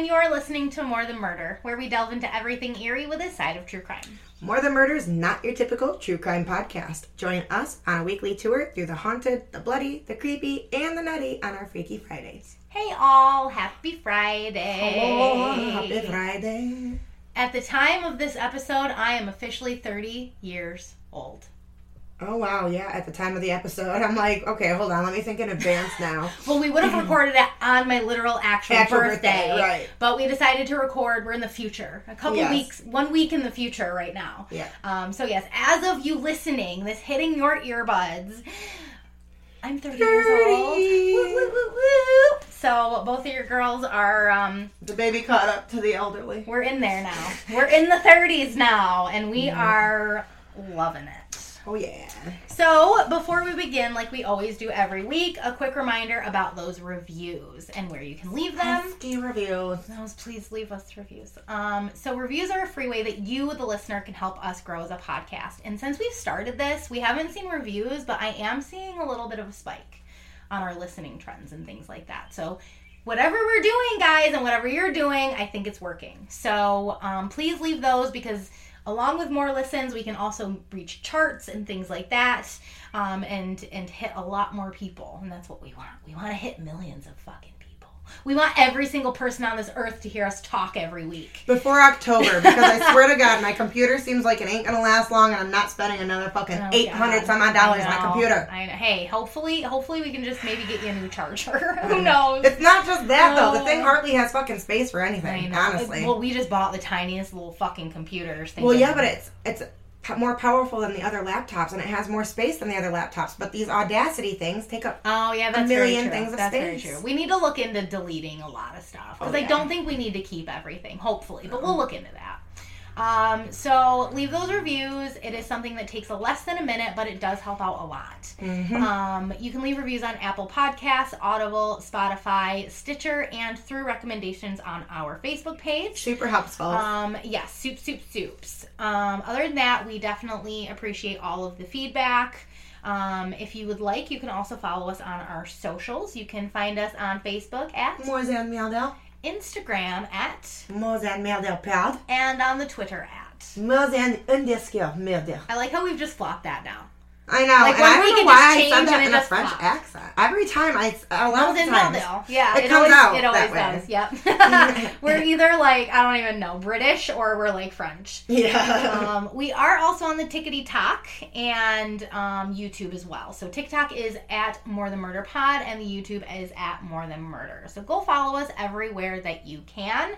and you are listening to More Than Murder, where we delve into everything eerie with a side of true crime. More Than Murder is not your typical true crime podcast. Join us on a weekly tour through the haunted, the bloody, the creepy, and the nutty on our Freaky Fridays. Hey, all, happy Friday! Oh, happy Friday. At the time of this episode, I am officially 30 years old. Oh, wow. Yeah, at the time of the episode, I'm like, okay, hold on. Let me think in advance now. Well, we would have recorded it on my literal actual, Actual birthday, birthday, right. But we decided to record. We're in the future, a couple Yes. weeks, one week in the future right now. Yeah. Um, so yes, as of you listening, this hitting your earbuds, I'm 30, years old. Woo, woo, woo, woo. So both of your girls are, um, The baby caught up to the elderly. we're in there now. We're in the 30s now, and we are loving it. Oh, yeah. So, before we begin, like we always do every week, a quick reminder about those reviews and where you can leave them. Pesky reviews. Those, please leave us reviews. Um, so, reviews are a free way that you, the listener, can help us grow as a podcast. And since we've started this, we haven't seen reviews, but I am seeing a little bit of a spike on our listening trends and things like that. So, whatever we're doing, guys, and whatever you're doing, I think it's working. So, um, please leave those because along with more listens, we can also reach charts and things like that, um, and and hit a lot more people. And that's what we want. We want to hit millions of fucking. We want every single person on this earth to hear us talk every week. Before October, because I swear to God, my computer seems like it ain't gonna last long, and I'm not spending another fucking Oh, eight hundred some odd dollars on my computer. I know. Hey, hopefully, hopefully we can just maybe get you a new charger. Who knows? It's not just that though. The thing oh. hardly has fucking space for anything. Honestly. Well, we just bought the tiniest little fucking computers. Well, yeah, but it's it's more powerful than the other laptops, and it has more space than the other laptops. But these Audacity things take up. Oh yeah, that's million very true. things of that's very true. We need to look into deleting a lot of stuff because Oh, I don't think we need to keep everything. Hopefully, but we'll look into that. Um, so leave those reviews. It is something that takes a less than a minute, but it does help out a lot. Mhm. Um, you can leave reviews on Apple Podcasts, Audible, Spotify, Stitcher, and through recommendations on our Facebook page. Super helpful. Um, yes, soup, soup, soups. Um, other than that, we definitely appreciate all of the feedback. Um, if you would like, you can also follow us on our socials. You can find us on Facebook at, More than Meldel. Instagram at, More than Meldel Proud. and on the Twitter at. More than underscore Meldel. I like how we've just flopped that now. I know. Like, and I don't know why I said that in a French flopped. accent. Every time I, a lot of Melvin times. Yeah, It it, comes always, out it always that way. does. Yep. we're either like, I don't even know, British or we're like French. Yeah. um, we are also on the Tickety Talk and um, YouTube as well. So TikTok is at More Than Murder Pod and the YouTube is at More Than Murder. So go follow us everywhere that you can.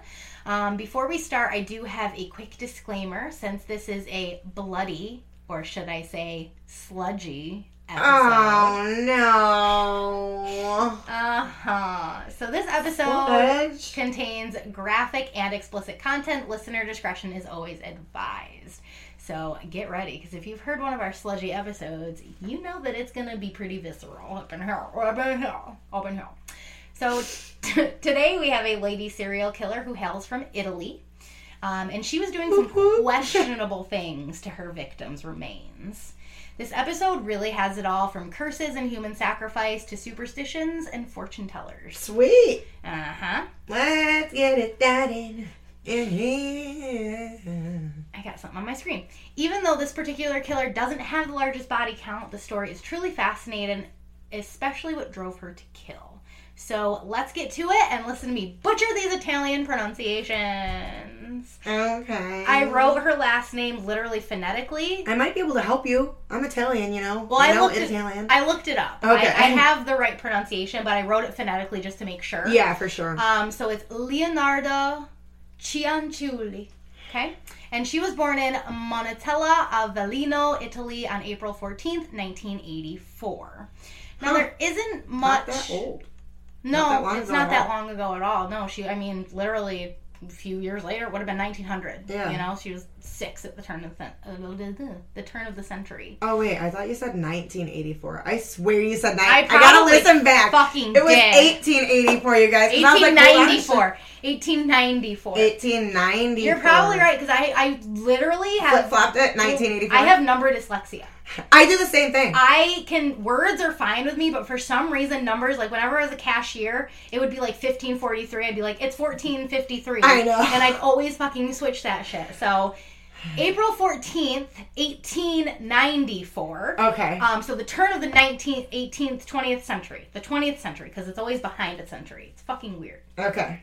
Um, before we start, I do have a quick disclaimer since this is a bloody, or should I say, sludgy episode. oh no. Uh huh. So this episode Sludge. contains graphic and explicit content. Listener discretion is always advised. So get ready, because if you've heard one of our sludgy episodes, you know that it's gonna be pretty visceral up in here, up in here, up in here. So t- today we have a lady serial killer who hails from Italy. Um, and she was doing some questionable things to her victims' remains. This episode really has it all from curses and human sacrifice to superstitions and fortune tellers. Sweet. Uh huh. Let's get it started in. I got something on my screen. Even though this particular killer doesn't have the largest body count, the story is truly fascinating, especially what drove her to kill. So let's get to it and listen to me butcher these Italian pronunciations. Okay. I wrote her last name literally phonetically. I might be able to help you. I'm Italian, you know. Well, I know looked it- Italian. I looked it up. Okay. I, I have the right pronunciation, but I wrote it phonetically just to make sure. yeah, for sure. Um, so it's Leonardo Cianciulli. Okay? And she was born in Montella, Avellino, Italy on April 14th, 1984. Now, Huh. there isn't Not much. that old. No, Not it's not that long ago at all. No, she, I mean, literally a few years later, it would have been 1900. Yeah. You know, she was six at the turn of the, uh, the turn of the century. Oh wait, I thought you said 1984. I swear you said that. I I, gotta listen back. fucking it was did. 1884, you guys. 'cause I was like, hold on, 1894. 1894. 1894. You're probably right because I I literally Flip have flopped it. 1984. I have number dyslexia. I do the same thing. I can words are fine with me, but for some reason numbers like whenever I was a cashier, it would be like fifteen forty three. I'd be like, it's fourteen fifty three. I know. and I'd always fucking switch that shit. So. April 14th, 1894. Okay. Um, so the turn of the 19th, 18th, 20th century. The 20th century, because it's always behind a century. It's fucking weird. Okay.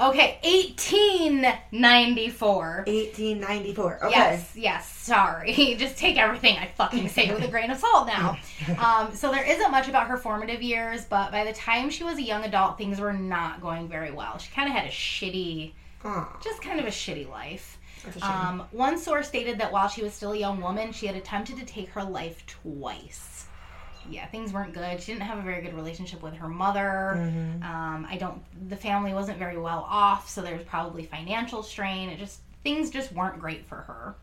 Okay, 1894. 1894. Okay. Yes, yes, sorry. Just take everything I fucking say with a grain of salt now. Um, so there isn't much about her formative years, but by the time she was a young adult, things were not going very well. She kind of had a shitty, Aw, just kind of a shitty life. Um, one source stated that while she was still a young woman, she had attempted to take her life twice. Yeah, things weren't good. She didn't have a very good relationship with her mother. Mm-hmm. Um, I don't. The family wasn't very well off, so there was probably financial strain. It just things just weren't great for her.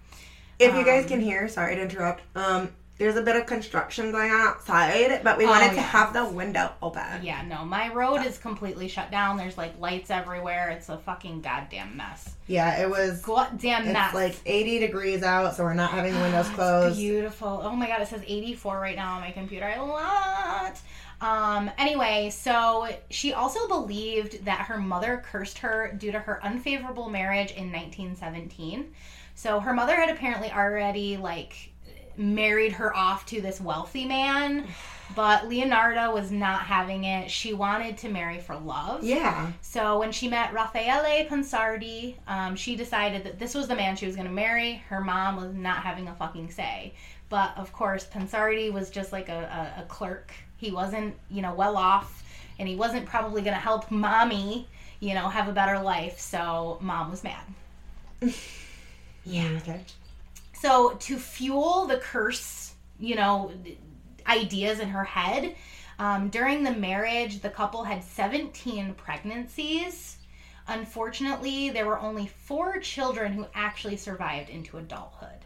if you guys um, can hear, sorry to interrupt. Um, there's a bit of construction going on outside, but we wanted Oh, to have the window open. Yeah, no, my road is completely shut down. There's like lights everywhere. It's a fucking goddamn mess. Yeah, it was. Goddamn mess. It's like 80 degrees out, so we're not having the windows closed. beautiful. Oh my god, it says 84 right now on my computer. I love it. Um, anyway, so she also believed that her mother cursed her due to her unfavorable marriage in 1917. So her mother had apparently already like married her off to this wealthy man, but Leonardo was not having it. She wanted to marry for love. Yeah. So when she met Raffaele Pansardi, um, she decided that this was the man she was going to marry. Her mom was not having a fucking say. But of course, Pansardi was just like a, a, a clerk. He wasn't, you know, well off, and he wasn't probably going to help mommy, you know, have a better life. So mom was mad. Yeah. Okay. So to fuel the curse, you know, ideas in her head, um, during the marriage, the couple had 17 pregnancies. Unfortunately, there were only four children who actually survived into adulthood.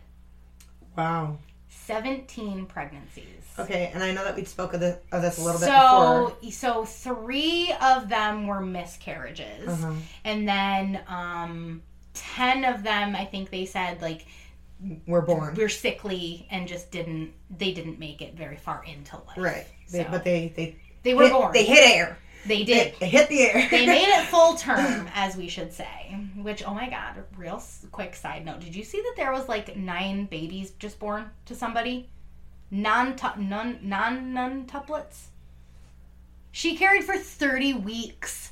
Wow. 17 pregnancies. Okay, and I know that we spoke of this, of this a little bit so, before. so three of them were miscarriages, Uh-huh. and then um, ten of them, I think they said like We're born. We were sickly and just didn't they didn't make it very far into life. Right. They, So, But they they they were hit, born. They hit air. They They, did. they hit the air. they made it full term, as we should say. Which, oh my god, real quick side note. Did you see that there was like nine babies just born to somebody? Non non non non tuplets. She carried for thirty weeks.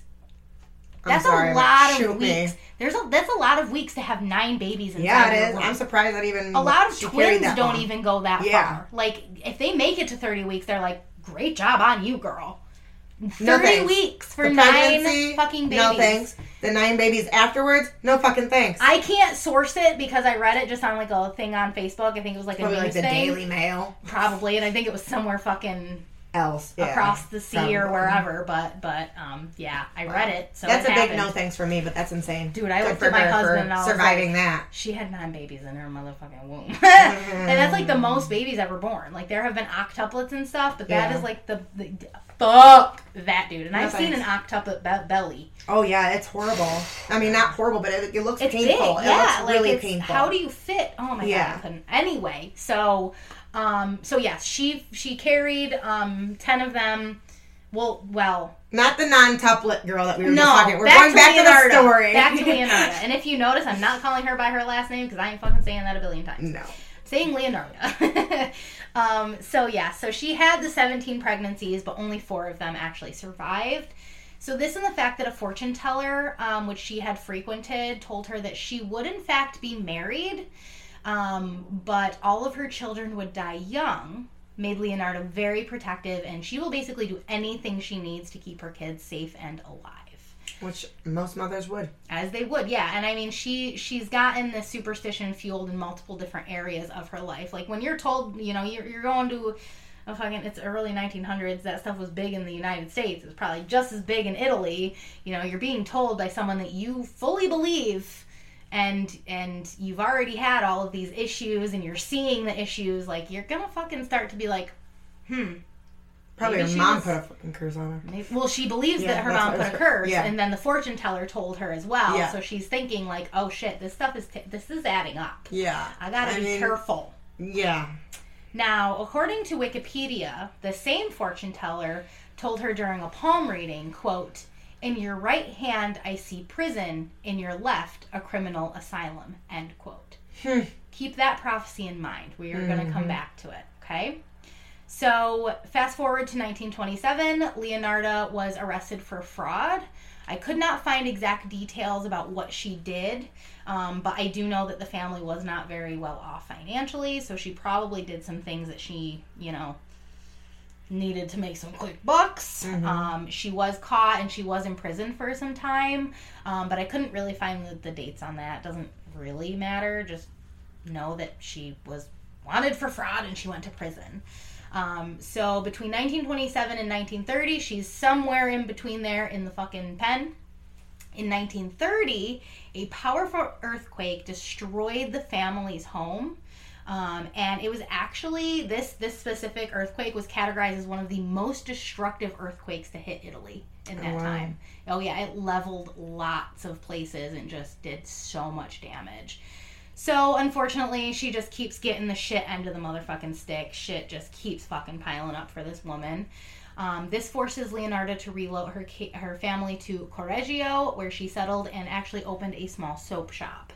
That's sorry, a lot of me. There's a that's a lot of weeks to have nine babies inside Yeah, it is. womb. I'm surprised that even a lot of twins don't long. even go that Yeah. far. Like if they make it to 30 weeks, they're like, "Great job on you, girl." 30 No weeks for nine fucking babies. No thanks. The nine babies afterwards, no fucking thanks. I can't source it because I read it just on like a thing on Facebook. I think it was like a news like the thing, Daily Mail. probably, and I think it was somewhere fucking Else yeah, across the sea or wherever. But but um yeah, I read it. So That's it a big no thanks for me, but that's insane. Dude, I Good looked at my husband and surviving like, that. She had nine babies in her motherfucking womb. and that's like the most babies ever born. Like there have been octuplets and stuff, but that Yeah. is like the, the fuck that dude. And No I've seen an thanks. octuplet be- belly. Oh yeah, it's horrible. I mean, not horrible, but it, it looks It's painful. big, it yeah. looks like really it's, painful. How do you fit? Oh my Yeah. god, I couldn't. Anyway, so um, so yes, she she carried um ten of them. Well, well, not the non-tuplet girl that we were no. just talking. We're back going to back Leonardo. to the story. Back to Leonardo. and if you notice, I'm not calling her by her last name because I ain't fucking saying that a billion times. no. saying Leonardo. um, so yeah, so she had the 17 pregnancies, but only four of them actually survived. So this and the fact that a fortune teller, um, which she had frequented, told her that she would in fact be married, um, but all of her children would die young, made Leonardo very protective, and she will basically do anything she needs to keep her kids safe and alive. Which most mothers would. as they would yeah. And i mean she she's gotten this superstition fueled in multiple different areas of her life. Like when you're told you know you're, you're going to a fucking it's early 1900s that stuff was big in the united states. It was probably just as big in italy. You know you're being told by someone that you fully believe and and you've already had all of these issues and you're seeing the issues like you're gonna fucking start to be like hmm Probably her mom was- put a fucking curse on her. Maybe, well, she believes Yeah, that her mom put a curse, yeah. and then the fortune teller told her as well. Yeah. So she's thinking like, "Oh shit, this stuff is t- this is adding up. Yeah. I gotta I be mean, careful." Yeah. Now, according to Wikipedia, the same fortune teller told her during a palm reading, quote, "In your right hand I see prison, in your left a criminal asylum." End quote. Keep that prophecy in mind. We are going to come back to it, okay? So, fast forward to 1927, Leonarda was arrested for fraud. I could not find exact details about what she did, um, but I do know that the family was not very well off financially, so she probably did some things that she, you know, needed to make some quick bucks. Um, she was caught and she was in prison for some time, um, but I couldn't really find the, the dates on that. Doesn't really matter. Just know that she was wanted for fraud and she went to prison. Um, so between 1927 and 1930, she's somewhere in between there in the fucking pen. In 1930, a powerful earthquake destroyed the family's home. Um, and it was actually this this specific earthquake was categorized as one of the most destructive earthquakes to hit Italy in that wow. time. Oh yeah, it leveled lots of places and just did so much damage. So unfortunately, she just keeps getting the shit end of the motherfucking stick. Shit just keeps fucking piling up for this woman. Um, this forces Leonardo to reload her her family to Correggio, where she settled and actually opened a small soap shop.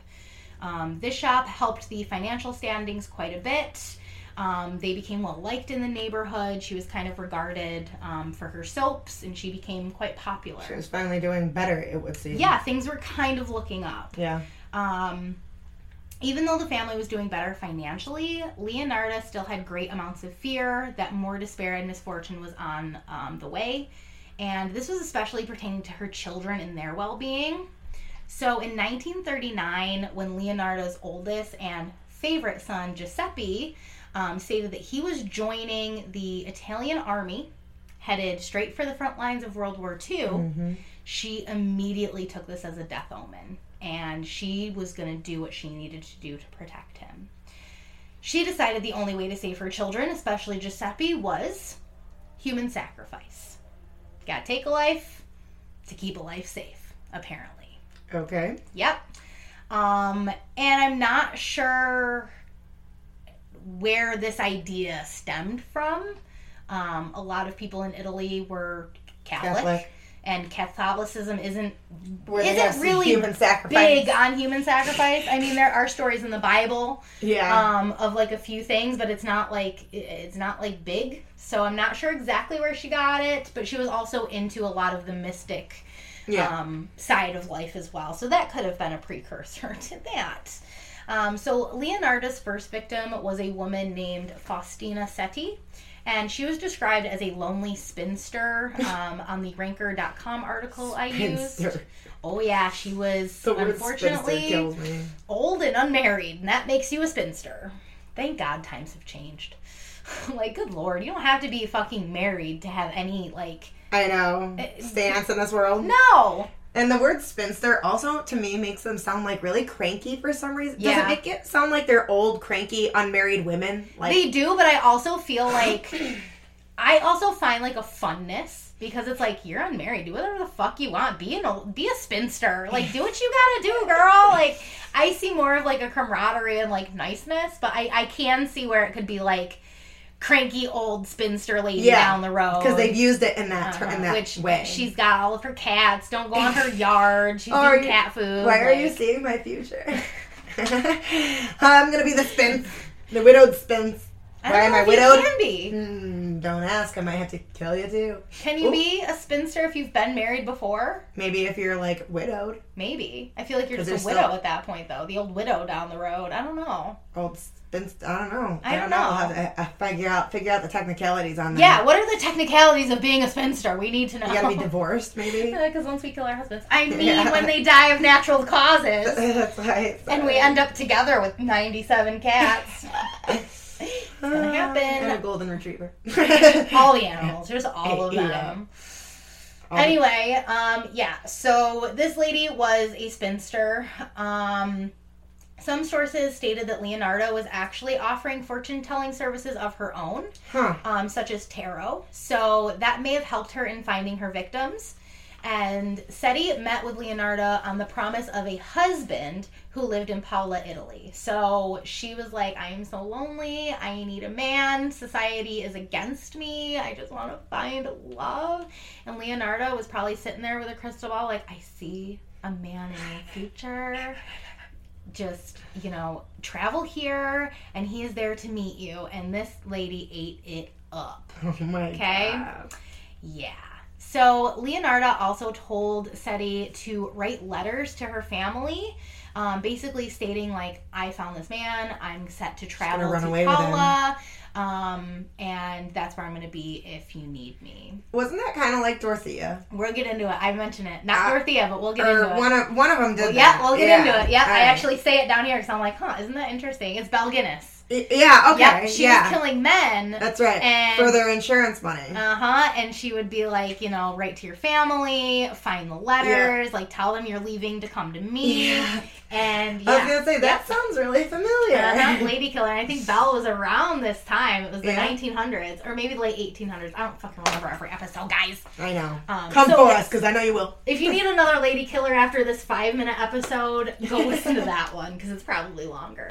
Um, this shop helped the financial standings quite a bit. Um, they became well liked in the neighborhood. She was kind of regarded um, for her soaps, and she became quite popular. She was finally doing better, it would seem. Yeah, things were kind of looking up. Yeah. Um, even though the family was doing better financially, Leonarda still had great amounts of fear that more despair and misfortune was on um, the way. And this was especially pertaining to her children and their well being. So in 1939, when Leonardo's oldest and favorite son, Giuseppe, um, stated that he was joining the Italian army, headed straight for the front lines of World War II, she immediately took this as a death omen and she was going to do what she needed to do to protect him. She decided the only way to save her children, especially Giuseppe, was human sacrifice. Gotta take a life to keep a life safe, apparently. Okay. Yep. Um, and I'm not sure where this idea stemmed from. Um, a lot of people in Italy were Catholic, Catholic. and Catholicism isn't Where Isn't really human sacrifice. big on human sacrifice. I mean, there are stories in the Bible Yeah. um, of like a few things, but it's not like it's not like big. So I'm not sure exactly where she got it, but she was also into a lot of the mystic yeah. um, side of life as well. So that could have been a precursor to that. Um, so Leonardo's first victim was a woman named Faustina Setti. And she was described as a lonely spinster um, on the ranker.com article I used. Oh, yeah, she was The unfortunately old and unmarried, and that makes you a spinster. Thank God times have changed. like, good lord, you don't have to be fucking married to have any, like, I know. Eh, Stance in eh, this world. no! And the word spinster also to me makes them sound like really cranky for some reason. Does Yeah. it make it sound like they're old, cranky, unmarried women? Like They do, but I also feel like I also find like a funness because it's like you're unmarried, do whatever the fuck you want, be an old, be a spinster, like do what you gotta do, girl. Like I see more of like a camaraderie and like niceness, but I I can see where it could be like cranky old spinster lady Yeah, down the road because they've used it in that Uh-huh, in that which way. she's got all of her cats. Don't go on her yard. She's are eating cat food. Why are you seeing my future? I'm gonna be the spin, the widowed spins. I Why am I you widowed? can be. Hmm, don't ask. I might have to kill you too. Can you Ooh. be a spinster if you've been married before? Maybe if you're like widowed, Maybe. I feel like you're just a widow still- at that point, though. The old widow down the road. I don't know. old spins. I don't know. I don't know. know. I'll have to uh, figure out figure out the technicalities on that. Yeah, what are the technicalities of being a spinster? We need to know. you gotta be divorced, maybe. Because once we kill our husbands. I mean, Yeah. when they die of natural causes. That's right. and we end up together with 97 cats. gonna happen. And a golden retriever. all the animals. There's all of Yeah. them. All the- Anyway, um, yeah. So this lady was a spinster. Um, some sources stated that Leonardo was actually offering fortune telling services of her own, Huh. um, such as tarot. So that may have helped her in finding her victims. And Setti met with Leonardo on the promise of a husband who lived in Paola, Italy. So she was like, I'm so lonely. I need a man. Society is against me. I just want to find love. And Leonardo was probably sitting there with a crystal ball, like, I see a man in your future. Just, you know, travel here, and he is there to meet you. And this lady ate it up. Oh my Okay. god. Yeah. So Leonarda also told Setti to write letters to her family, um, basically stating like, "I found this man. I'm set to travel run to away with him." Paula, um, and that's where I'm going to be if you need me." Wasn't that kind of like Dorothea? We'll get into it. I mentioned it, not Uh, Dorothea, but we'll get into it. one of one of them did Well, that. yeah, we'll get Yeah. into it. Yeah, I Alright. actually say it down here because I'm like, huh, isn't that interesting? It's Belle Gunness. Yeah. Okay. Yep, she yeah. was killing men. That's right. and- For their insurance money. Uh huh. And she would be like, you know, write to your family, find the letters, like tell them you're leaving to come to me. Yeah. And I was gonna say that sounds really familiar. Uh-huh, Lady Killer. And I think Belle was around this time. It was the Yeah. 1900s or maybe the late 1800s. I don't fucking remember every episode, guys. I know. Um, Come so for us, because I know you will. If you need another Lady Killer after this five minute episode, go listen to that one because it's probably longer.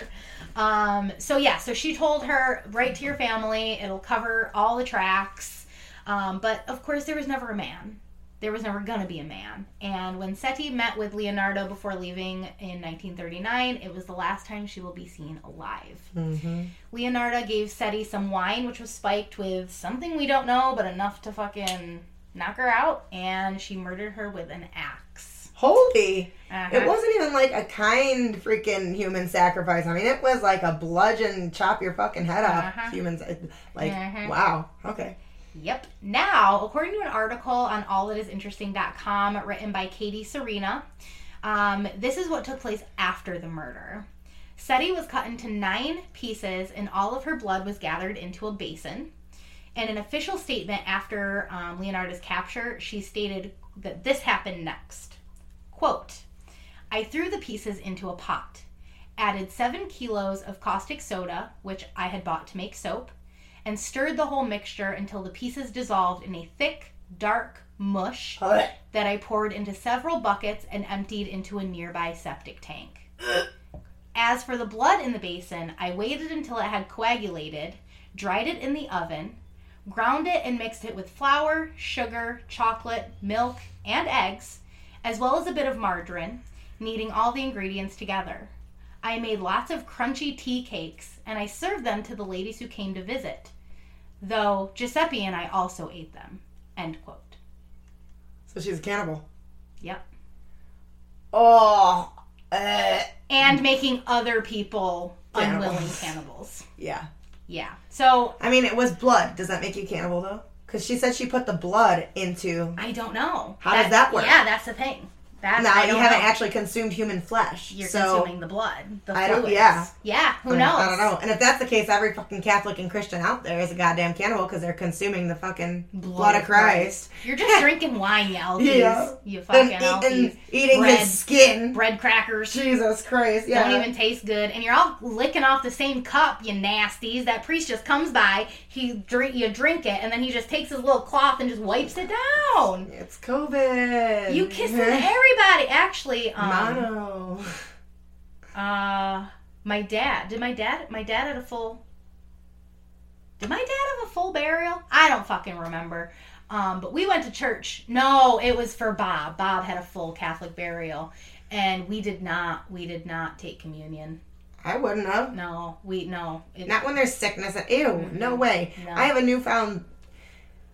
Um, so yeah, so she told her, write to your family. It'll cover all the tracks. Um, but of course, there was never a man. There was never gonna be a man. And when Setti met with Leonardo before leaving in 1939, it was the last time she will be seen alive. Mm-hmm. Leonardo gave Setti some wine, which was spiked with something we don't know, but enough to fucking knock her out, and she murdered her with an axe. Holy! Uh-huh. It wasn't even like a kind freaking human sacrifice. I mean, it was like a bludgeon, chop your fucking head off. Uh-huh. Humans, like, Mhm. wow. Okay. Yep. Now, according to an article on allthatisinteresting.com written by Katie Serena, um, this is what took place after the murder. Setti was cut into nine pieces, and all of her blood was gathered into a basin. In an official statement after um, Leonardo's capture, she stated that this happened next. Quote, I threw the pieces into a pot, added seven kilos of caustic soda, which I had bought to make soap, and stirred the whole mixture until the pieces dissolved in a thick, dark mush that I poured into several buckets and emptied into a nearby septic tank. As for the blood in the basin, I waited until it had coagulated, dried it in the oven, ground it and mixed it with flour, sugar, chocolate, milk, and eggs, as well as a bit of margarine, kneading all the ingredients together. I made lots of crunchy tea cakes and I served them to the ladies who came to visit, though Giuseppe and I also ate them. End quote. So she's a cannibal. Yep. Oh. Uh, And making other people Cannibals. unwilling cannibals. yeah. Yeah. So I mean, it was blood. Does that make you cannibal though? Because she said she put the blood into. I don't know. How does that work? Yeah, that's the thing. That's Now I you haven't know. actually consumed human flesh. You're so consuming the blood, the I don't- yeah. Yeah. Who I- knows? I don't know. And if that's the case, every fucking Catholic and Christian out there is a goddamn cannibal because they're consuming the fucking blood, of Christ. You're just drinking wine, you Alkies. Yeah. You fucking And Alkies. eating, Bread. his skin. Bread crackers. Jesus Christ. Yeah. Don't even taste good, and you're all licking off the same cup, you nasties. That priest just comes by, he drink, you drink it, and then he just takes his little cloth and just wipes it down. It's COVID. You kissing everybody. Actually, um, Mono. uh, my dad. Did my dad? My dad had a full. Did my dad have a full burial? I don't fucking remember. Um, but we went to church. No, it was for Bob. Bob had a full Catholic burial, and we did not. We did not take communion. I wouldn't have. No, we no. It, Not when there's sickness. Ew. No way. No. I have a newfound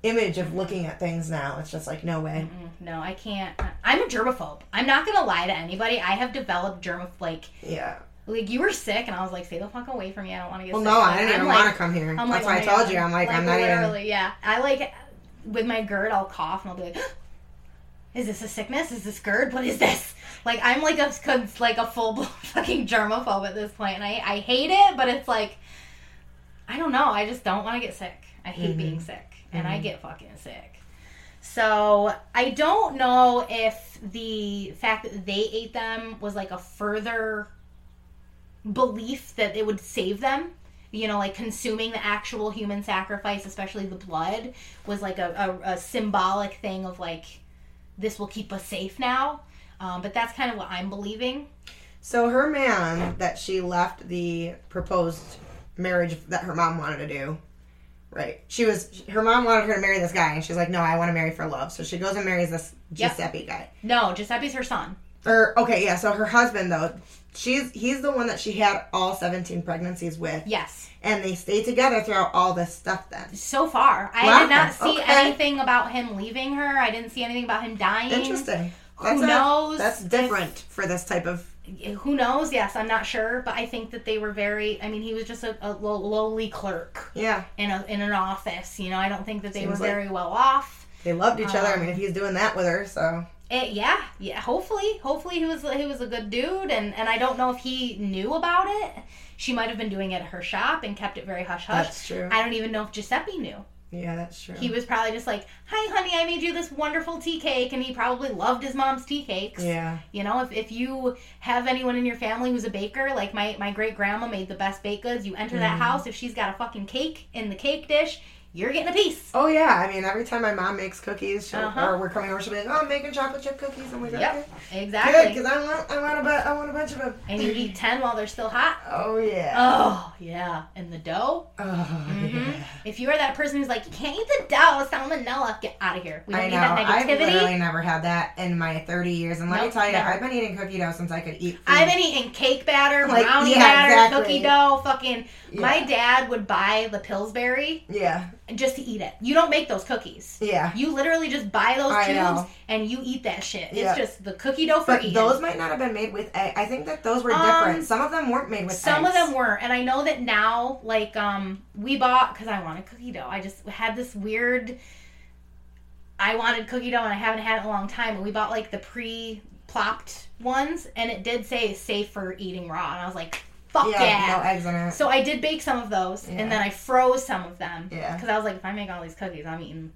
image of looking at things now. It's just like, no way. Mm, No, I can't. I'm a germaphobe. I'm not gonna lie to anybody. I have developed germaph like Yeah. like you were sick, and I was like, stay the fuck away from me. I don't want to get Well, sick. Well, no, I didn't even like- want to come here. I'm That's like, why I told you. I'm like, I'm not literally, even. Yeah, I like with my GERD, I'll cough and I'll be like, "Is this a sickness? Is this GERD? What is this?" Like I'm like a like a full blown fucking germaphobe at this point, and I I hate it, but it's like I don't know. I just don't want to get sick. I hate Mm-hmm. being sick, and I get fucking sick. So I don't know if the fact that they ate them was like a further belief that it would save them. You know, like consuming the actual human sacrifice, especially the blood, was like a, a, a symbolic thing of like, this will keep us safe now. Um, but that's kind of what I'm believing. So her man that she left the proposed marriage that her mom wanted to do, right? She was her mom wanted her to marry this guy, and she's like, "No, I want to marry for love." So she goes and marries this Yep. Giuseppe guy. No, Giuseppe's her son. Or okay, yeah. So her husband though, she's he's the one that she had all seventeen pregnancies with, Yes. and they stayed together throughout all this stuff. Then So far, I Wow, did not see okay. anything about him leaving her. I didn't see anything about him dying. interesting. Who a- knows That's if- different for this type of. Who knows? Yes, I'm not sure, but I think that they were very. I mean, he was just a, a lowly clerk Yeah, in a in an office. You know, I don't think that they Seems were like- very well off. they loved each other. I Um, mean, if he's doing that with her, so It, yeah, yeah. Hopefully, hopefully he was he was a good dude, and and I don't know if he knew about it. She might have been doing it at her shop and kept it very hush hush. that's true. I don't even know if Giuseppe knew. Yeah, that's true. He was probably just like, "Hi, honey, I made you this wonderful tea cake," and he probably loved his mom's tea cakes. yeah. You know, if, if you have anyone in your family who's a baker, like my, my great grandma made the best baked goods, you enter Mm. that house, if she's got a fucking cake in the cake dish, you're getting a piece. Oh yeah, I mean every time my mom makes cookies, Uh-huh. or we're coming over, she'll be like, "Oh, I'm making chocolate chip cookies," and we're go, Yep. "Okay, good, Exactly. because I want, I want a, bu- I want a bunch of them." And you eat 10 while they're still hot. Oh yeah. Oh, yeah. And the dough. Oh Mhm. yeah. If you are that person who's like, you can't eat the dough, salmonella, get out of here. We don't I need know. that I've negativity. literally never had that in my 30 years, and let me tell you, never. I've been eating cookie dough since I could eat. Food. I've been eating cake batter, Like, brownie yeah, batter, exactly. cookie dough, fucking. My dad would buy the Pillsbury Yeah. just to eat it. You don't make those cookies. Yeah. You literally just buy those I tubes know. and you eat that shit. Yeah. It's just the cookie dough for But eating. those might not have been made with egg. I think that those were Um, different. Some of them weren't made with Some eggs. of them were, and I know that now, like, um, we bought because I wanted cookie dough. I just had this weird. I wanted cookie dough, and I haven't had it in a long time. And we bought like the pre-plopped ones, and it did say safe for eating raw, and I was like, "Fuck Yeah, yeah!" no eggs in it. So I did bake some of those, Yeah. and then I froze some of them. Yeah. Because I was like, if I make all these cookies, I'm eating.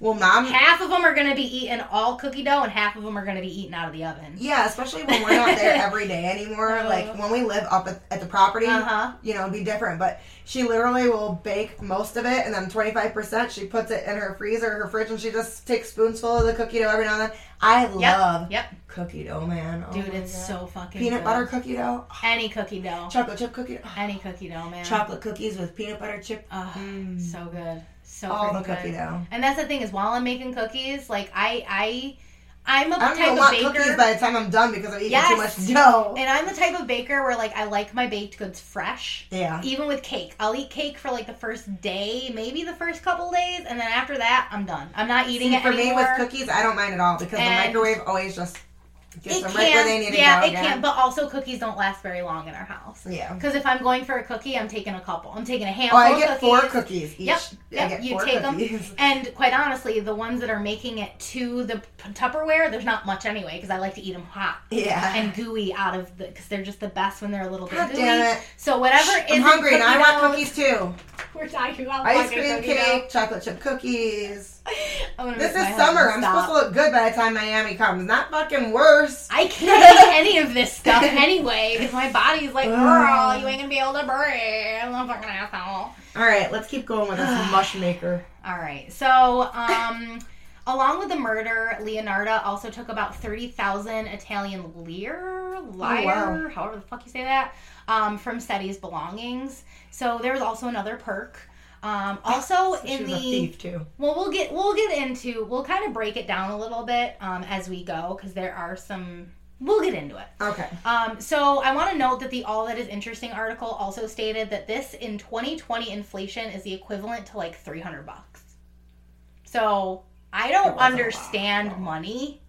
Well, mom. Half of them are gonna be eaten all cookie dough, and half of them are gonna be eaten out of the oven. Yeah, especially when we're not there every day anymore. Like when we live up at, at the property, Uh huh. you know, it'd be different. But she literally will bake most of it, and then twenty five percent she puts it in her freezer, her fridge, and she just takes spoonsful of the cookie dough every now and then. I love Yep. cookie dough, man. Oh Dude, it's God. so fucking peanut good. butter cookie dough, Any cookie dough. chocolate chip cookie, dough. Any cookie dough, man. chocolate cookies with peanut butter chip. Ugh, Mm. so good. So All the cookie good. dough. And that's the thing is, while I'm making cookies, like I, I, I'm a I don't type of want baker. cookies by the time I'm done because I'm eating Yes. too much dough. and I'm the type of baker where like I like my baked goods fresh. yeah. Even with cake, I'll eat cake for like the first day, maybe the first couple days, and then after that, I'm done. I'm not eating See, it for me with cookies, I don't mind at all because And- the microwave always just gets it them can, right where they need to yeah, go. it again. can. But also, cookies don't last very long in our house. Yeah. Because if I'm going for a cookie, I'm taking a couple. I'm taking a handful. Oh, handful I of get cookies. four cookies each. Yep, I yep, get you take cookies. And quite honestly, the ones that are making it to the Tupperware, there's not much anyway because I like to eat them hot Yeah. and gooey out of the because they're just the best when they're a little bit God gooey. So whatever I'm hungry now. I want cookies too. We're talking about Ice cream cookie cake, chocolate chip cookies. This is summer. I'm supposed to look good by the time Miami comes. Not fucking worse. I can't eat any of this stuff anyway because my body's like, girl, you ain't gonna be able to breathe. I'm a fucking asshole. All right, let's keep going with this mush maker. All right. So, um, along with the murder, Leonardo also took about 30,000 Italian lire, lire, wow. however the fuck you say that, um, from Setti's belongings. So there was also another perk. Um, also So in the well, we'll get we'll get into we'll kind of break it down a little bit um, as we go because there are some we'll get into it. Okay. Um, so I want to note that the All That Is Interesting article also stated that this in 2020 inflation is the equivalent to like 300 bucks. So I don't was a lot. understand money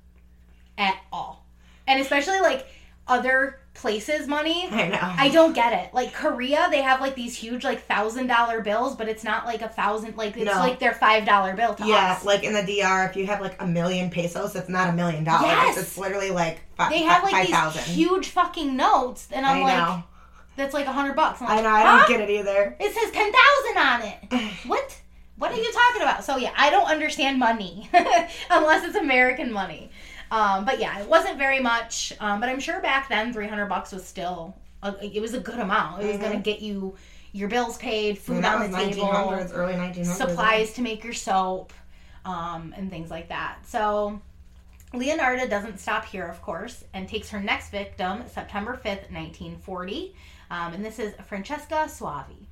at all, and especially like other places' money. I know. I don't get it. Like Korea, they have like these huge like thousand dollar bills, but it's not like a thousand. Like it's No. like their five dollar bill to yeah, us. like in the DR, if you have like a million pesos, it's not a million dollars. Yes. It's literally like five, They have like five these thousand. huge fucking notes, and I I'm know. like, that's like a hundred bucks. I'm I know. I huh? don't get it either. It says ten thousand on it. what? What are you talking about? So yeah, I don't understand money unless it's American money. Um, but yeah, it wasn't very much. Um, but I'm sure back then, three hundred bucks was still. A, it was a good amount. It was Mhm. gonna get you your bills paid, I mean, food on the table, 1900s, early 1900s. supplies to make your soap, um, and things like that. So Leonarda doesn't stop here, of course, and takes her next victim September 5th, 1940. Um, and this is Francesca Soavi.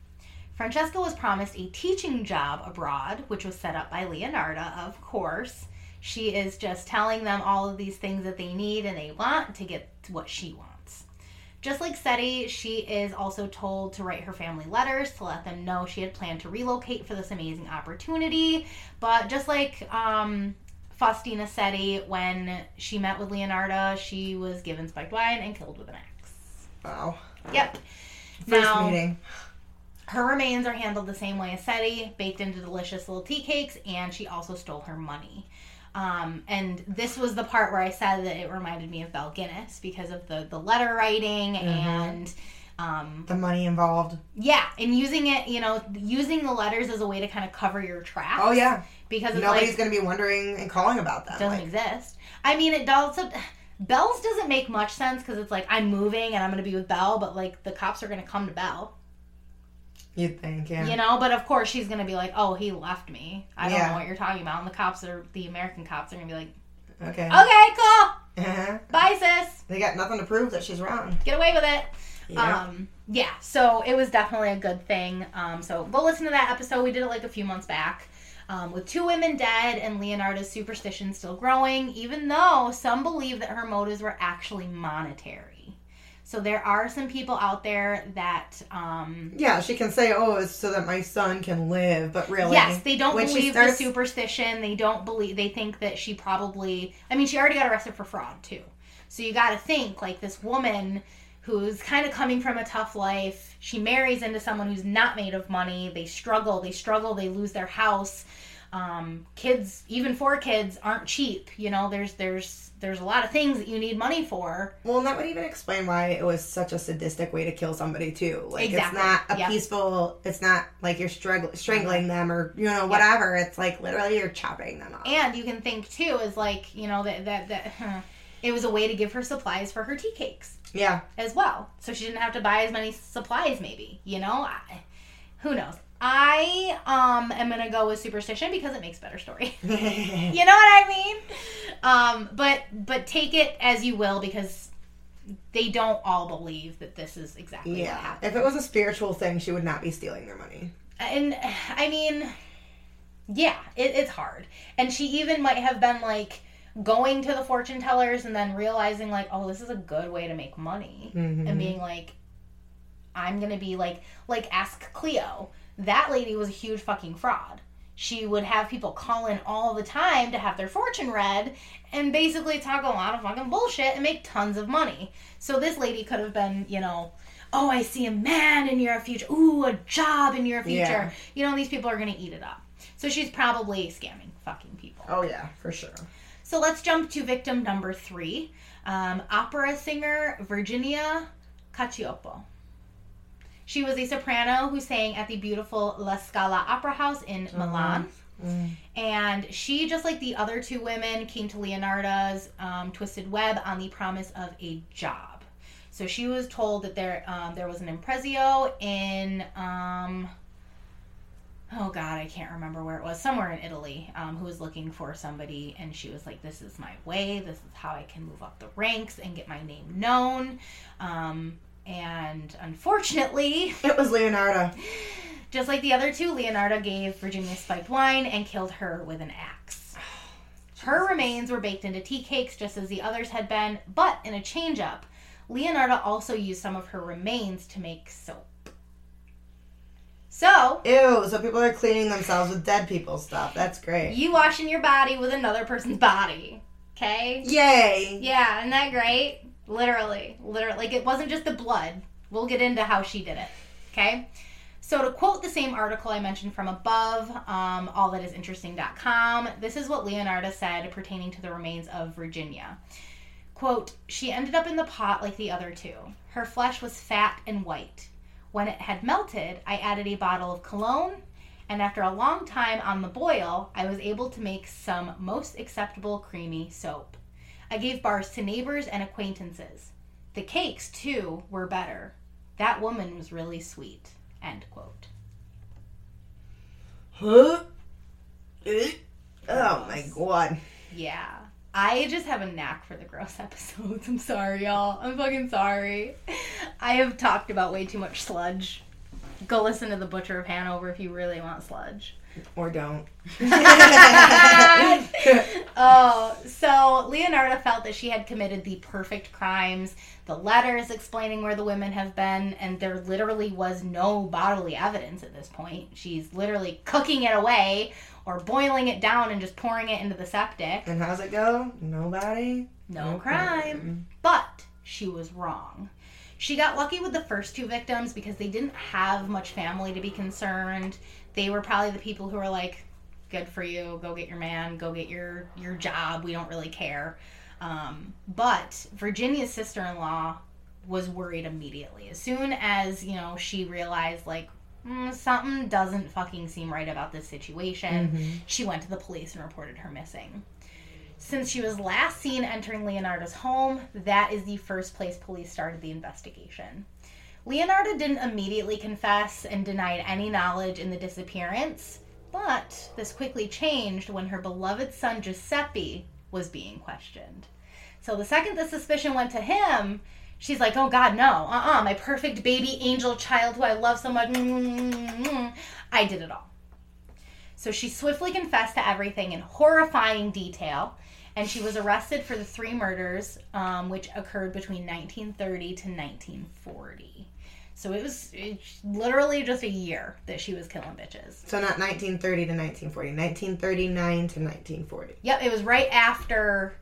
Francesca was promised a teaching job abroad, which was set up by Leonarda, of course. She is just telling them all of these things that they need and they want to get what she wants. Just like Setti, she is also told to write her family letters to let them know she had planned to relocate for this amazing opportunity. But just like um, Faustina Setti, when she met with Leonardo, she was given spiked wine and killed with an axe. Wow. Yep. First Now- meeting. Her remains are handled the same way as Setti, baked into delicious little tea cakes, and she also stole her money. Um, and this was the part where I said that it reminded me of Belle Gunness because of the, the letter writing and um, The money involved. yeah, and using it, you know, using the letters as a way to kind of cover your tracks. Oh yeah. because Nobody's like gonna be wondering and calling about them. doesn't Like, exist. I mean, it does. Belle's doesn't make much sense because it's like I'm moving and I'm going to be with Belle, but like the cops are going to come to Belle. You'd think, yeah. You know, but of course she's gonna be like, "Oh, he left me. I don't Yeah. know what you're talking about." And the cops are the American cops are gonna be like, Okay. "Okay, cool, Uh-huh. bye, sis. They got nothing to prove that she's wrong. Get away with it." Yeah. Um, yeah. So it was definitely a good thing. Um, so go listen to that episode. We did it like a few months back. Um, with two women dead and Leonardo's superstition still growing, even though some believe that her motives were actually monetary. So there are some people out there that um, yeah, she can say, "Oh, it's so that my son can live," but really, Yes, they don't believe starts- the superstition. They don't believe. They think that she probably. I mean, she already got arrested for fraud too. So you got to think like this woman who's kind of coming from a tough life. She marries into someone who's not made of money. They struggle. They struggle. They lose their house. Um, kids, even four kids, aren't cheap. You know, there's there's there's a lot of things that you need money for. Well, and that would even explain why it was such a sadistic way to kill somebody too. Like Exactly. it's not a Yep. peaceful. It's not like you're strangling, strangling them or you know whatever. It's like literally you're chopping them off. And you can think too is like you know that that that it was a way to give her supplies for her tea cakes. yeah, as well. So she didn't have to buy as many supplies, maybe. You know, I, who knows? I um am gonna go with superstition because it makes better story. you know what I mean? Um, but but take it as you will because they don't all believe that this is exactly what yeah. happened. If it was a spiritual thing, she would not be stealing their money. And I mean, yeah, it, it's hard. And she even might have been like going to the fortune tellers and then realizing like, oh, this is a good way to make money, Mhm. and being like, I'm gonna be like, like Miss Cleo. That lady was a huge fucking fraud. She would have people call in all the time to have their fortune read and basically talk a lot of fucking bullshit and make tons of money. So this lady could have been, you know, oh, I see a man in your future. Ooh, a job in your future. Yeah. You know, these people are going to eat it up. So she's probably scamming fucking people. Oh yeah, for sure. So let's jump to victim number three um, opera singer Virginia Cacioppo. She was a soprano who sang at the beautiful La Scala Opera House in Milan. Mm. And she, just like the other two women, came to Leonardo's um, Twisted Web on the promise of a job. So she was told that there um, there was an impresario in um, oh god, I can't remember where it was, somewhere in Italy, um, who was looking for somebody, and she was like, "This is my way. This is how I can move up the ranks and get my name known." And unfortunately, It was Leonardo. just like the other two, Leonardo gave Virginia spiked wine and killed her with an axe. Her remains were baked into tea cakes just as the others had been, but in a change up, Leonardo also used some of her remains to make soap. So, Ew. So people are cleaning themselves with dead people's stuff. That's great. you washing your body with another person's body. Okay? Yay. Yeah, isn't that great? Literally. Literally. Like, it wasn't just the blood. We'll get into how she did it. Okay? So, to quote the same article I mentioned from above, um, allthatisinteresting.com, this is what Leonardo said pertaining to the remains of Virginia. Quote, she ended up in the pot like the other two. Her flesh was fat and white. When it had melted, I added a bottle of cologne, and after a long time on the boil, I was able to make some most acceptable creamy soap. I gave bars to neighbors and acquaintances. The cakes, too, were better. That woman was really sweet. End quote. Huh? Oh my god. Yeah. I just have a knack for the gross episodes. I'm sorry, y'all. I'm fucking sorry. I have talked about way too much sludge. Go listen to The Butcher of Hanover if you really want sludge. Or don't. oh, so Leonardo felt that she had committed the perfect crimes. The letters explaining where the women have been, and there literally was no bodily evidence at this point. She's literally cooking it away or boiling it down and just pouring it into the septic. And how's it go? Nobody. No, no crime. crime. But she was wrong. She got lucky with the first two victims because they didn't have much family to be concerned. They were probably the people who were like, good for you, go get your man, go get your, your job, we don't really care. Um, but Virginia's sister in law was worried immediately. As soon as, you know, she realized, like, mm, something doesn't fucking seem right about this situation, mm-hmm. she went to the police and reported her missing. Since she was last seen entering Leonardo's home, that is the first place police started the investigation. Leonardo didn't immediately confess and denied any knowledge in the disappearance, but this quickly changed when her beloved son Giuseppe was being questioned. So the second the suspicion went to him, she's like, "Oh God, no! Uh-uh! My perfect baby angel child, who I love so much. I did it all." So she swiftly confessed to everything in horrifying detail, and she was arrested for the three murders, um, which occurred between 1930 to 1940. So it was literally just a year that she was killing bitches. So not 1930 to 1940, 1939 to 1940. Yep, it was right after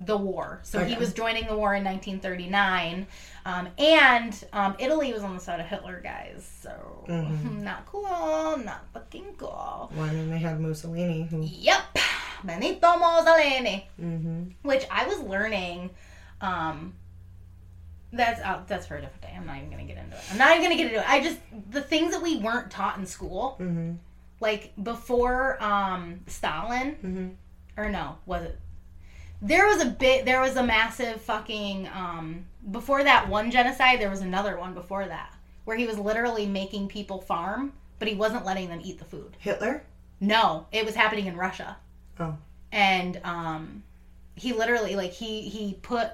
the war. So okay. he was joining the war in 1939. Um, and um, Italy was on the side of Hitler, guys. So mm-hmm. not cool, not fucking cool. Well, and they have Mussolini. Who... Yep, Benito Mussolini. Mm-hmm. Which I was learning. Um, that's uh, that's for a different day. I'm not even gonna get into it. I'm not even gonna get into it. I just the things that we weren't taught in school, mm-hmm. like before um, Stalin, mm-hmm. or no, was it there was a bit there was a massive fucking um before that one genocide there was another one before that where he was literally making people farm but he wasn't letting them eat the food hitler no it was happening in russia oh and um he literally like he he put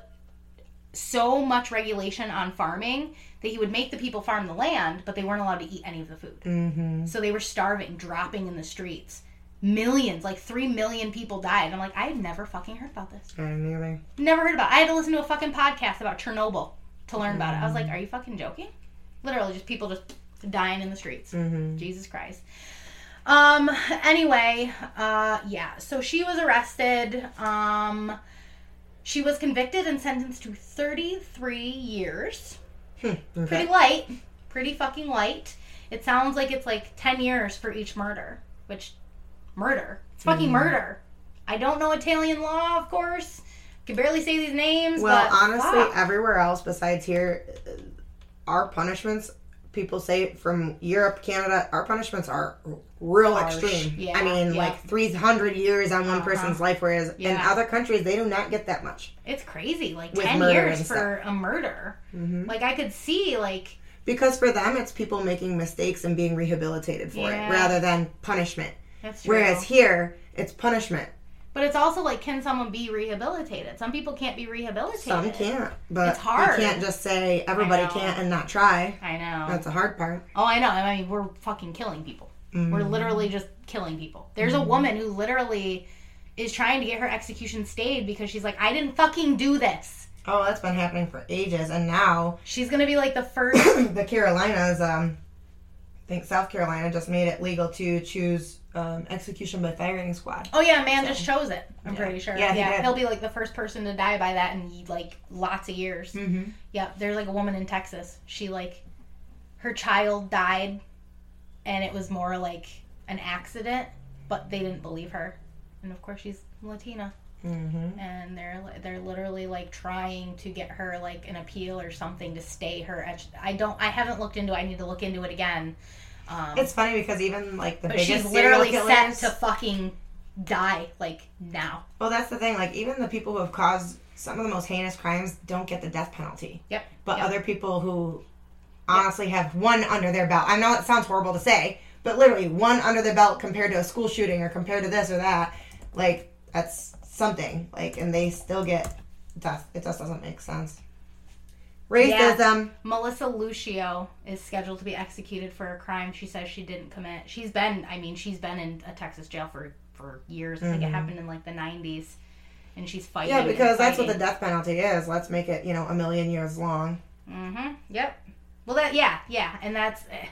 so much regulation on farming that he would make the people farm the land but they weren't allowed to eat any of the food mm-hmm. so they were starving dropping in the streets millions, like three million people died. I'm like, I had never fucking heard about this. I neither. Never heard about. it. I had to listen to a fucking podcast about Chernobyl to learn mm-hmm. about it. I was like, mm. are you fucking joking? Literally, just people just dying in the streets. Mm-hmm. Jesus Christ. Um. Anyway, uh, yeah. So she was arrested. Um, she was convicted and sentenced to 33 years. Hmm, okay. Pretty light. Pretty fucking light. It sounds like it's like 10 years for each murder, which murder. It's fucking mm. murder. I don't know Italian law, of course. Can barely say these names. Well, honestly, everywhere else besides here, our punishments. People say from Europe, Canada, our punishments are real Harsh. extreme. Yeah, I mean, yeah. like 300 years on one uh-huh. person's life, whereas yeah. in other countries, they do not get that much. It's crazy. Like 10 years for a murder. Mm-hmm. Like, I could see, like, because for them it's people making mistakes and being rehabilitated for it rather than punishment that's true. Whereas here, it's punishment. But it's also like, can someone be rehabilitated? Some people can't be rehabilitated. Some can't, but it's hard. You can't just say everybody can't and not try. I know. That's the hard part. Oh, I know. I mean, we're fucking killing people. Mm-hmm. We're literally just killing people. There's mm-hmm. a woman who literally is trying to get her execution stayed because she's like, I didn't fucking do this. Oh, that's been happening for ages, and now she's gonna be like the first. the Carolinas, um, I think South Carolina just made it legal to choose um, execution by firing squad. Oh yeah, man so, just chose it. I'm yeah. pretty sure. Yeah, yeah. He He'll be like the first person to die by that in like lots of years. Mm-hmm. Yeah, there's like a woman in Texas. She like her child died, and it was more like an accident, but they didn't believe her, and of course she's Latina. Mm-hmm. And they're they're literally like trying to get her like an appeal or something to stay her. I don't. I haven't looked into. it. I need to look into it again um, it's funny because even like the biggest she's literally set to fucking die like now. Well, that's the thing. Like even the people who have caused some of the most heinous crimes don't get the death penalty. Yep. But yep. other people who honestly yep. have one under their belt. I know it sounds horrible to say, but literally one under their belt compared to a school shooting or compared to this or that, like that's something like, and they still get death. It just doesn't make sense. Racism. Melissa Lucio is scheduled to be executed for a crime she says she didn't commit. She's been, I mean, she's been in a Texas jail for for years. I think it Mhm. happened in like the 90s, and she's fighting. Yeah, because that's what the death penalty is. Let's make it, you know, a million years long. Mm-hmm. Yep. Well, that yeah, yeah, and that's eh,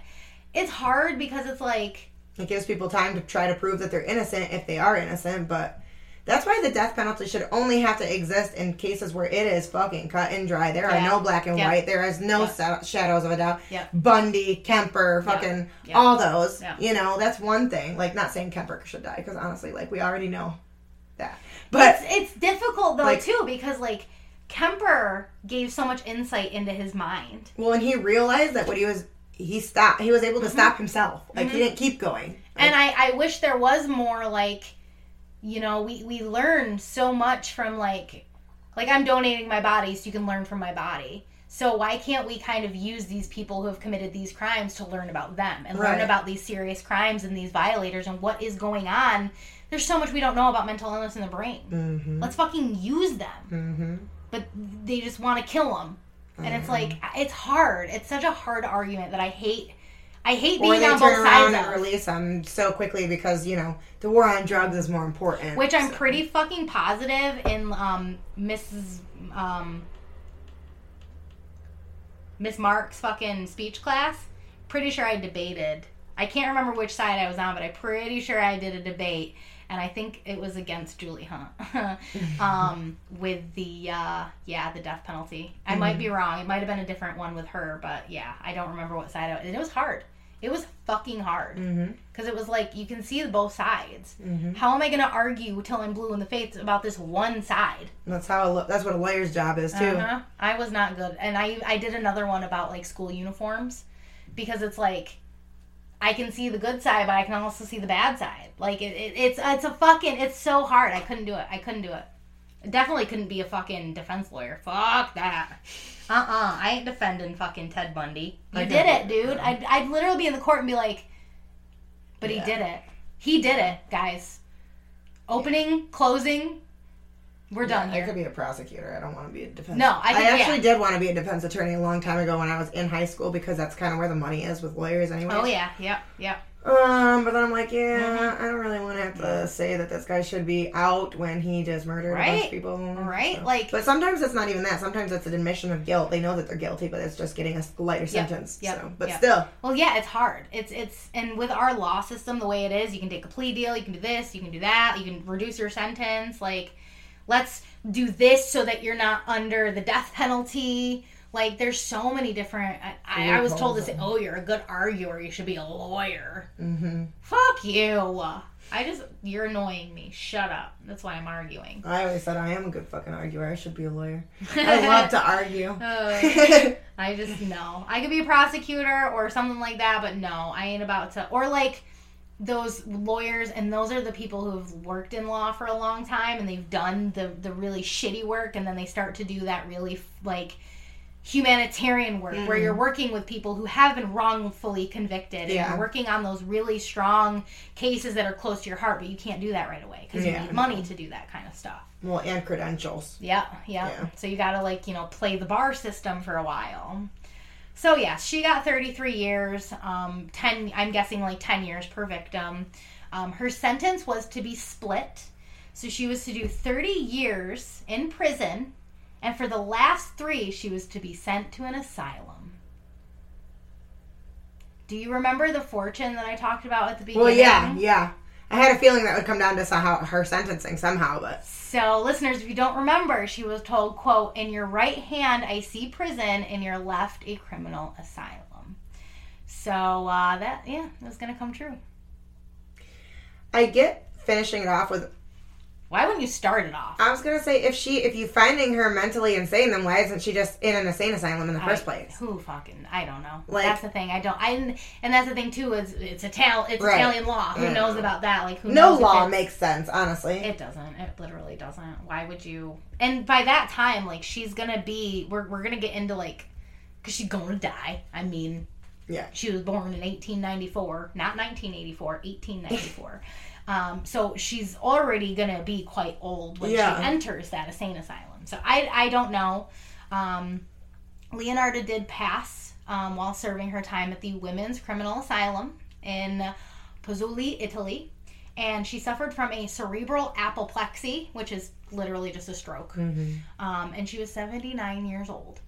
it's hard because it's like It gives people time to try to prove that they're innocent if they are innocent, but that's why the death penalty should only have to exist in cases where it is fucking cut and dry. There are no black and Yeah. white. There is no Yeah. sa- shadows of a doubt. Yeah. Bundy, Kemper, fucking Yeah. all those. Yeah. You know, that's one thing. Like, not saying Kemper should die because honestly, like, we already know that. But it's it's difficult though like- too because like Kemper gave so much insight into his mind. well, when he realized that what he was, he stopped. He was able to stop himself. Like, he didn't keep going. Mm-hmm. and I, I wish there was more like you know we we learn so much from like like i'm donating my body so you can learn from my body. So why can't we kind of use these people who have committed these crimes to learn about them and learn about these serious crimes and these violators and what is going on? There's so much we don't know about mental illness in the brain. Mm-hmm. let's fucking use them. Mm-hmm. but they just want to kill them and it's like it's hard. It's such a hard argument that i hate i hate being on both sides and release them so quickly because you know the war on drugs is more important. Which I'm So- pretty fucking positive in um Mrs. um Miss Mark's fucking speech class. Pretty sure I debated. I can't remember which side I was on, but I'm pretty sure I did a debate, and I think it was against Julie Hunt. um, with the uh, yeah, the death penalty. I might be wrong. It might have been a different one with her, but yeah, I don't remember what side. I, and it was hard. It was fucking hard because it was like you can see both sides. Mhm. How am I going to argue till I'm blue in the face about this one side? That's how. A, that's what a lawyer's job is too. Uh-huh. I was not good, and I I did another one about like school uniforms because it's like I can see the good side, but I can also see the bad side. Like it, it it's it's a fucking it's so hard. I couldn't do it. I couldn't do it. I definitely couldn't be a fucking defense lawyer. Fuck that. Uh uh I ain't defending fucking Ted Bundy. You I did it, dude. I'd, I'd literally be in the court and be like, but he did it. He did it, guys. Opening, closing, we're done I could be a prosecutor. I don't want to be a defense. No, I could- actually yeah. did want to be a defense attorney a long time ago when I was in high school because that's kind of where the money is with lawyers anyway. Oh yeah, yep, yep. Um, but then I'm like, yeah, Mm-hmm. I don't really want to have to say that this guy should be out when he just murdered a bunch Right. of people. Right, So- like- but sometimes it's not even that. Sometimes it's an admission of guilt. They know that they're guilty, but it's just getting a lighter Yep, sentence. yep, So, but yep. still, Well, yeah, it's hard. It's it's and with our law system the way it is, you can take a plea deal, you can do this, you can do that, you can reduce your sentence. Like, let's do this so that you're not under the death penalty. Like, there's so many different. I, I, was told to say, "Oh, you're a good arguer. You should be a lawyer." hmm Fuck you. I just you're annoying me. Shut up. That's why I'm arguing. I always said I am a good fucking arguer. I should be a lawyer. I love to argue. Oh. I just no. I could be a prosecutor or something like that, but no, I ain't about to. Or like those lawyers, and those are the people who have worked in law for a long time and they've done the the really shitty work, and then they start to do that really like humanitarian work where you're working with people who have been wrongfully convicted and you're working on those really strong cases that are close to your heart but you can't do that right away because Yeah. you need money to do that kind of stuff well, and credentials. yeah, yeah. Yeah. So you got to like, you know, play the bar system for a while. So yeah she got 33 years, um 10 I'm guessing like 10 years per victim. Um, her sentence was to be split. So she was to do 30 years in prison and for the last 3 she was to be sent to an asylum. Do you remember the fortune that I talked about at the beginning? Well, yeah, yeah. I had a feeling that would come down to somehow her sentencing somehow, but So, listeners, if you don't remember, she was told, quote, in your right hand I see prison, in your left a criminal asylum. So, uh, that, yeah, that's going to come true. I get finishing it off with. Why wouldn't you start it off? I was gonna say if she, if you finding her mentally insane, then why isn't she just in an insane asylum in the first I- place? Who fucking, I don't know. Like- that's the thing. I don't, I, and that's the thing too, is it's Ital- it's Right. Italian law. Who Yeah. knows about that? Like, who No law makes sense, honestly. It doesn't. It literally doesn't. Why would you? And by that time, like she's gonna be, we're we're gonna get into like, cause she's gonna die. I mean, Yeah. She was born in 1894, not 1984, 1894. um, so she's already going to be quite old when Yeah. she enters that insane asylum. So I, I don't know. Um, Leonardo did pass um, while serving her time at the Women's Criminal Asylum in Pozzuoli, Italy. And she suffered from a cerebral apoplexy, which is literally just a stroke. Mm-hmm. Um, and she was 79 years old.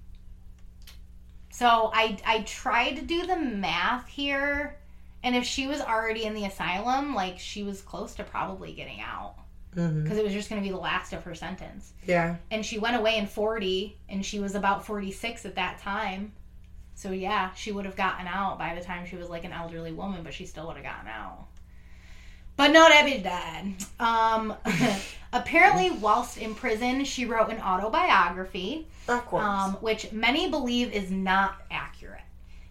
So I, I tried to do the math here. And if she was already in the asylum, like she was close to probably getting out Mm-hmm. because it was just going to be the last of her sentence Yeah. and she went away in 40 and she was about 46 at that time so yeah she would have gotten out by the time she was like an elderly woman but she still would have gotten out but no that bitch died um apparently whilst in prison she wrote an autobiography Of course. um, which many believe is not accurate.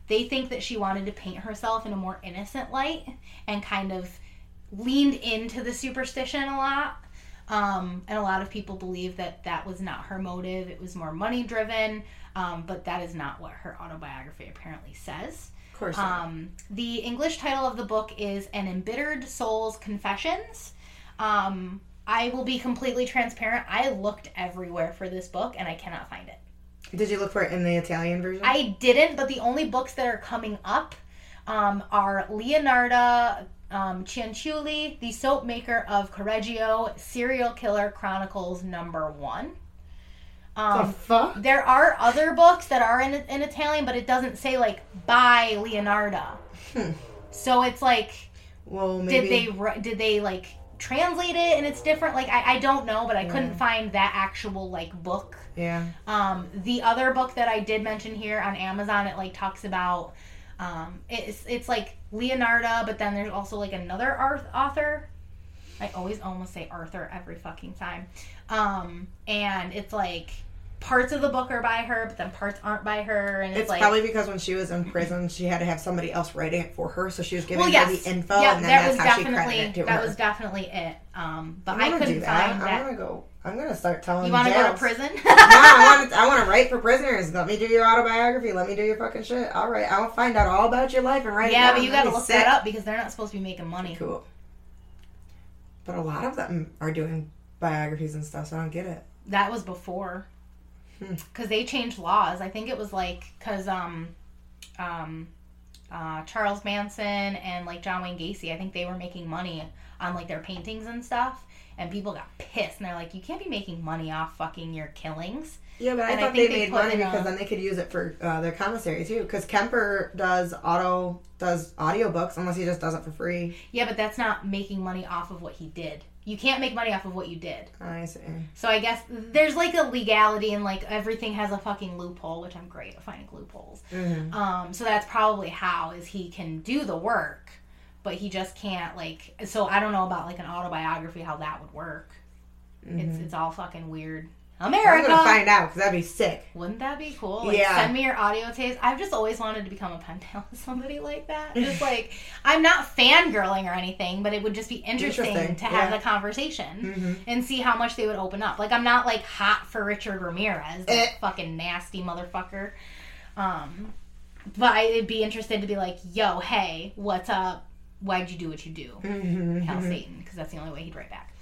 They think that she wanted to paint herself in a more innocent light and kind of leaned into the superstition a lot. Um, and a lot of people believe that that was not her motive. It was more money driven. Um, but that is not what her autobiography apparently says. of course. not. Um, the English title of the book is An Embittered Soul's Confessions. Um, I will be completely transparent. I looked everywhere for this book and I cannot find it. Did you look for it in the Italian version? I didn't, but the only books that are coming up um, are Leonarda um, Cianciulli, the soap maker of Correggio, Serial Killer Chronicles number one. the Um, fuck? there are other books that are in, in Italian, but it doesn't say like by Leonarda. Hmm. So it's like, Well, maybe. did they did they like translate it and it's different? Like I, I don't know, but I couldn't find that actual like book. Yeah. Um, the other book that I did mention here on Amazon, it like talks about um, it's it's like Leonardo, but then there's also like another Arth- author. I always almost say Arthur every fucking time. Um, and it's like parts of the book are by her, but then parts aren't by her, and it's, It's like probably because when she was in prison, she had to have somebody else writing it for her, so she was giving well, her the info, yeah, and then that that's was how she definitely credited it to that her. was definitely it. Um, but I I couldn't do that. find I that. want to go. I'm gonna start telling. You want to go to prison? no, I want to. I want to write for prisoners. Let me do your autobiography. Let me do your fucking shit. All right, I will find out all about your life and write it yeah, down. but you got to look sick. that up because they're not supposed to be making money. Cool. But a lot of them are doing biographies and stuff, so I don't get it. That was before, Hmm. because they changed laws. I think it was like because um, um, uh, Charles Manson and like John Wayne Gacy. I think they were making money on like their paintings and stuff, and people got pissed and they're like, "You can't be making money off fucking your killings." Yeah, but I And I thought think they made money in a- because then they could use it for uh, their commissary too. Because Kemper does auto does audiobooks unless he just does it for free. Yeah, but that's not making money off of what he did. You can't make money off of what you did. I see. So I guess there's like a legality and like everything has a fucking loophole, which I'm great at finding loopholes. Mhm. Um, so that's probably how is he can do the work, but he just can't like. So I don't know about like an autobiography how that would work. It's it's all fucking weird. I'm America. gonna find out because that'd be sick. Wouldn't that be cool? Like, Yeah. Send me your audio tapes. I've just always wanted to become a pen pal with somebody like that. Just like I'm not fangirling or anything, but it would just be interesting, Interesting, to have yeah. the conversation Mhm. and see how much they would open up. Like I'm not like hot for Richard Ramirez, that Eh. fucking nasty motherfucker. Um, but I'd be interested to be like, yo, hey, what's up? Why'd you do what you do? Mhm. Hell Satan, because that's the only way he'd write back.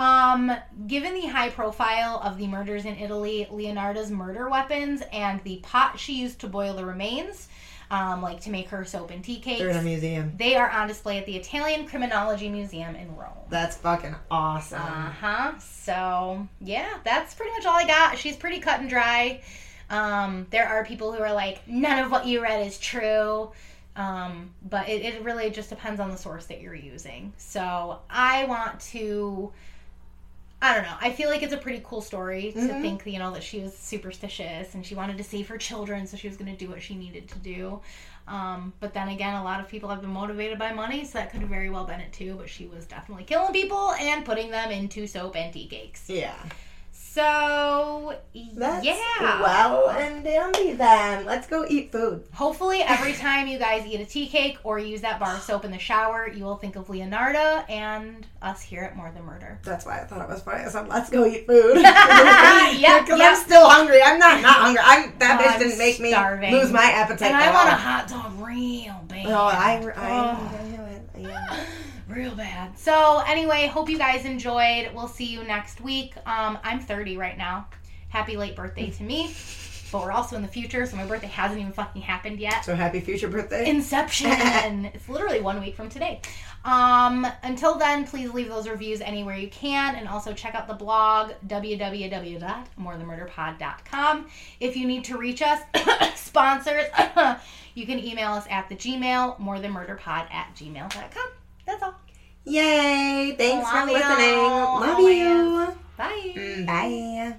Um, given the high profile of the murders in Italy, Leonardo's murder weapons and the pot she used to boil the remains, um, like to make her soap and tea cakes, They're in a museum. they are on display at the Italian Criminology Museum in Rome. That's fucking awesome. Uh huh. So yeah, that's pretty much all I got. She's pretty cut and dry. Um, there are people who are like, none of what you read is true. Um, but it, it really just depends on the source that you're using. So I want to. I don't know. I feel like it's a pretty cool story to Mhm. think, you know, that she was superstitious and she wanted to save her children, so she was going to do what she needed to do. Um, but then again, a lot of people have been motivated by money, so that could have very well been it too. But she was definitely killing people and putting them into soap and tea cakes. Yeah. So That's yeah. well and dandy then. Let's go eat food. Hopefully, every time you guys eat a tea cake or use that bar soap in the shower, you will think of Leonardo and us here at More Than Murder. That's why I thought it was funny. I said, let's go eat food. yeah, Because yep. I'm still hungry. I'm not not hungry. Oh, I'm that bitch didn't make me starving. lose my appetite. And I want a hot dog real bad. Oh, I, I, Oh. yeah. real bad. So anyway, hope you guys enjoyed. We'll see you next week. Um, I'm 30 right now. Happy late birthday to me. But we're also in the future, so my birthday hasn't even fucking happened yet. So happy future birthday. Inception. it's literally one week from today. Um, until then, please leave those reviews anywhere you can, and also check out the blog www.morethanmurderpod.com. If you need to reach us, sponsors, you can email us at the Gmail morethanmurderpod at gmail.com. That's all. Yay! Thanks Love for you. listening. Love Always. you. Bye. Mm, Bye.